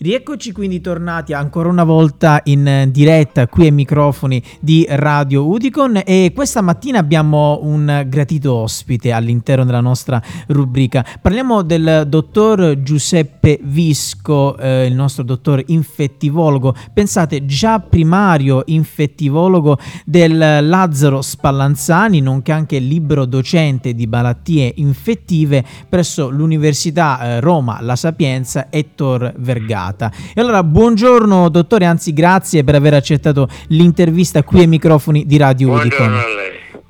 Rieccoci quindi tornati ancora una volta in diretta qui ai microfoni di Radio Udicon e questa mattina abbiamo un gratito ospite all'interno della nostra rubrica. Parliamo del dottor Giuseppe Visco, eh, il nostro dottor infettivologo, pensate già primario infettivologo del Lazzaro Spallanzani, nonché anche libero docente di malattie infettive presso l'Università eh, Roma La Sapienza Ettore Vergata puntata. E allora buongiorno dottore, anzi grazie per aver accettato l'intervista qui ai microfoni di Radio Udicon.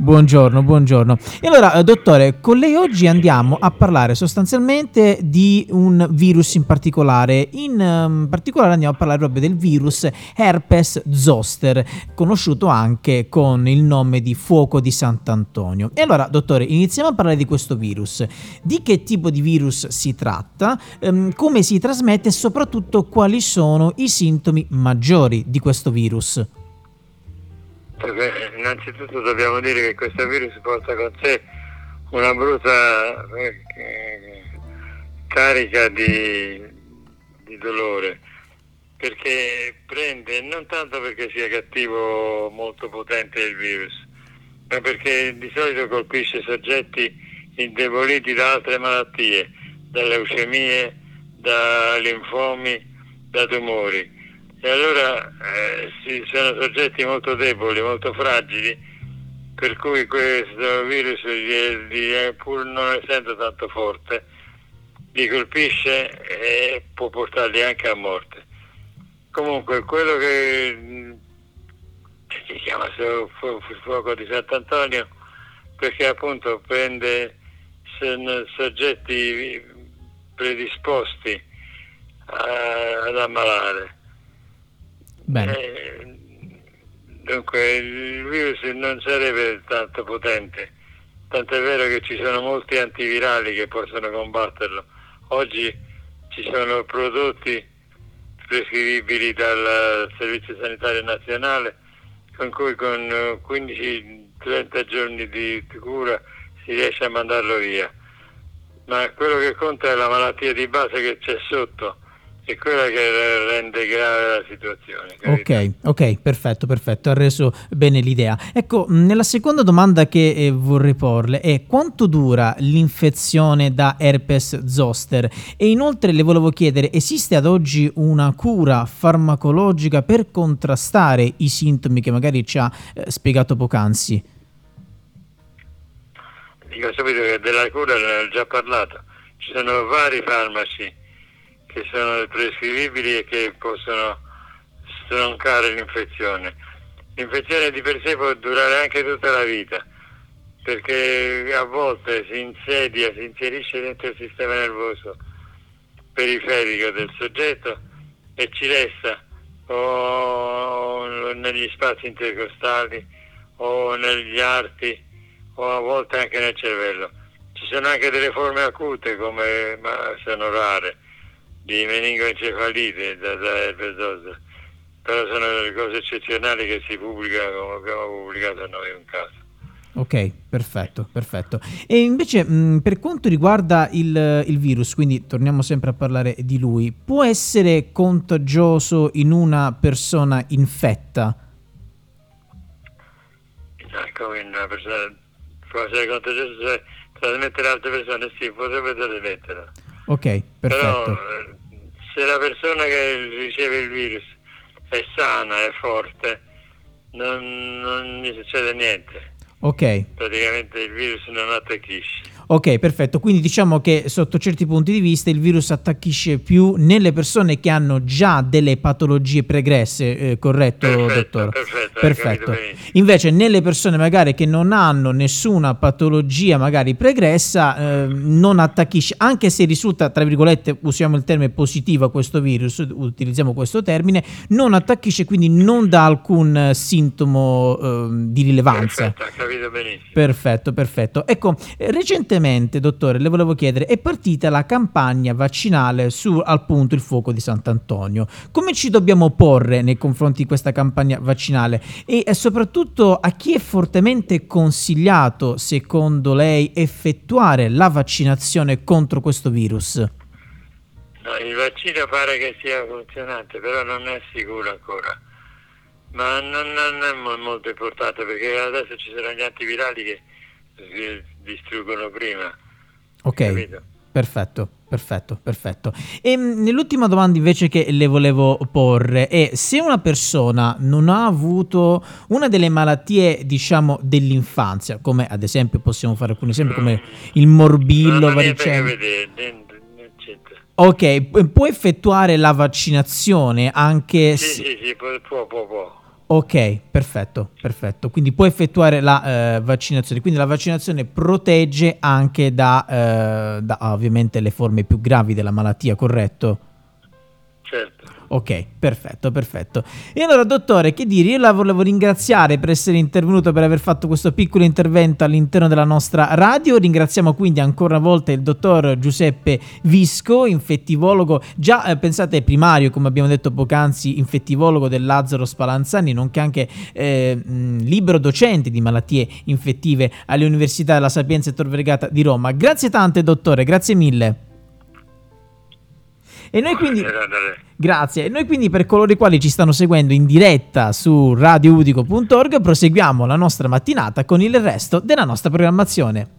Buongiorno, buongiorno. E allora, eh, dottore, con lei oggi andiamo a parlare sostanzialmente di un virus in particolare. In um, particolare andiamo a parlare proprio del virus herpes zoster, conosciuto anche con il nome di fuoco di Sant'Antonio. E allora, dottore, iniziamo a parlare di questo virus. Di che tipo di virus si tratta, um, come si trasmette e soprattutto quali sono i sintomi maggiori di questo virus. Perché innanzitutto dobbiamo dire che questo virus porta con sé una brutta eh, carica di, di dolore, perché prende non tanto perché sia cattivo molto potente il virus, ma perché di solito colpisce soggetti indeboliti da altre malattie, da leucemie, da linfomi, da tumori e allora eh, sì, sono soggetti molto deboli, molto fragili, per cui questo virus, pur non essendo tanto forte, li colpisce e può portarli anche a morte. Comunque quello che si chiama fuoco di Sant'Antonio perché appunto prende soggetti predisposti ad ammalare. Eh, dunque il virus non sarebbe tanto potente, tanto è vero che ci sono molti antivirali che possono combatterlo. Oggi ci sono prodotti prescrivibili dal Servizio Sanitario Nazionale con cui con 15-30 giorni di cura si riesce a mandarlo via. Ma quello che conta è la malattia di base che c'è sotto è quella che rende grave la situazione. Capito? Ok, ok, perfetto, perfetto, ha reso bene l'idea. Ecco, nella seconda domanda che eh, vorrei porle è quanto dura l'infezione da herpes zoster? E inoltre le volevo chiedere, esiste ad oggi una cura farmacologica per contrastare i sintomi che magari ci ha eh, spiegato poc'anzi? Dico subito che della cura ne ho già parlato, ci sono vari farmaci che sono prescrivibili e che possono stroncare l'infezione. L'infezione di per sé può durare anche tutta la vita, perché a volte si insedia, si inserisce dentro il sistema nervoso periferico del soggetto e ci resta o negli spazi intercostali o negli arti o a volte anche nel cervello. Ci sono anche delle forme acute come ma sono rare di meningoencefalite da, da herpes zoster, però sono delle cose eccezionali che si pubblicano come abbiamo pubblicato noi un caso. Ok, perfetto, perfetto. E invece mh, per quanto riguarda il, il, virus, quindi torniamo sempre a parlare di lui, può essere contagioso in una persona infetta? Come in una persona può essere contagioso se trasmettere altre persone, sì, potrebbe trasmetterla. Ok, perfetto. Però se la persona che riceve il virus è sana, è forte, non, non gli succede niente. Ok. Praticamente il virus non attacchisce. Ok, perfetto. Quindi diciamo che sotto certi punti di vista il virus attacchisce più nelle persone che hanno già delle patologie pregresse, eh, corretto, perfetto, dottor? Perfetto. perfetto. Invece nelle persone magari che non hanno nessuna patologia magari pregressa eh, non attacchisce, anche se risulta, tra virgolette, usiamo il termine positivo a questo virus, utilizziamo questo termine, non attacchisce, quindi non dà alcun sintomo eh, di rilevanza. Perfetto, capito benissimo. Perfetto, perfetto. Ecco, recentemente recentemente, dottore, le volevo chiedere, è partita la campagna vaccinale su appunto il fuoco di Sant'Antonio. Come ci dobbiamo porre nei confronti di questa campagna vaccinale e soprattutto a chi è fortemente consigliato, secondo lei, effettuare la vaccinazione contro questo virus? No, il vaccino pare che sia funzionante, però non è sicuro ancora. Ma non, non è molto importante perché adesso ci sono gli antivirali che distruggono prima. Ok. Capito? Perfetto, perfetto, perfetto. E ehm, nell'ultima domanda invece che le volevo porre è se una persona non ha avuto una delle malattie, diciamo, dell'infanzia, come ad esempio possiamo fare alcuni esempi come il morbillo, varicella. Ok, può effettuare la vaccinazione anche sì, se... Sì, sì, può, può, può. Ok, perfetto, perfetto. Quindi può effettuare la eh, vaccinazione. Quindi la vaccinazione protegge anche da, eh, da ovviamente le forme più gravi della malattia, corretto? Certo. Ok, perfetto, perfetto. E allora, dottore, che dire? Io la volevo ringraziare per essere intervenuto, per aver fatto questo piccolo intervento all'interno della nostra radio. Ringraziamo quindi ancora una volta il dottor Giuseppe Visco, infettivologo, già eh, pensate primario, come abbiamo detto poc'anzi, infettivologo del Lazzaro Spallanzani, nonché anche eh, libero docente di malattie infettive alle Università della Sapienza e Tor Vergata di Roma. Grazie tante, dottore, grazie mille. E noi quindi... Grazie. E noi quindi per coloro i quali ci stanno seguendo in diretta su radioudico.org proseguiamo la nostra mattinata con il resto della nostra programmazione.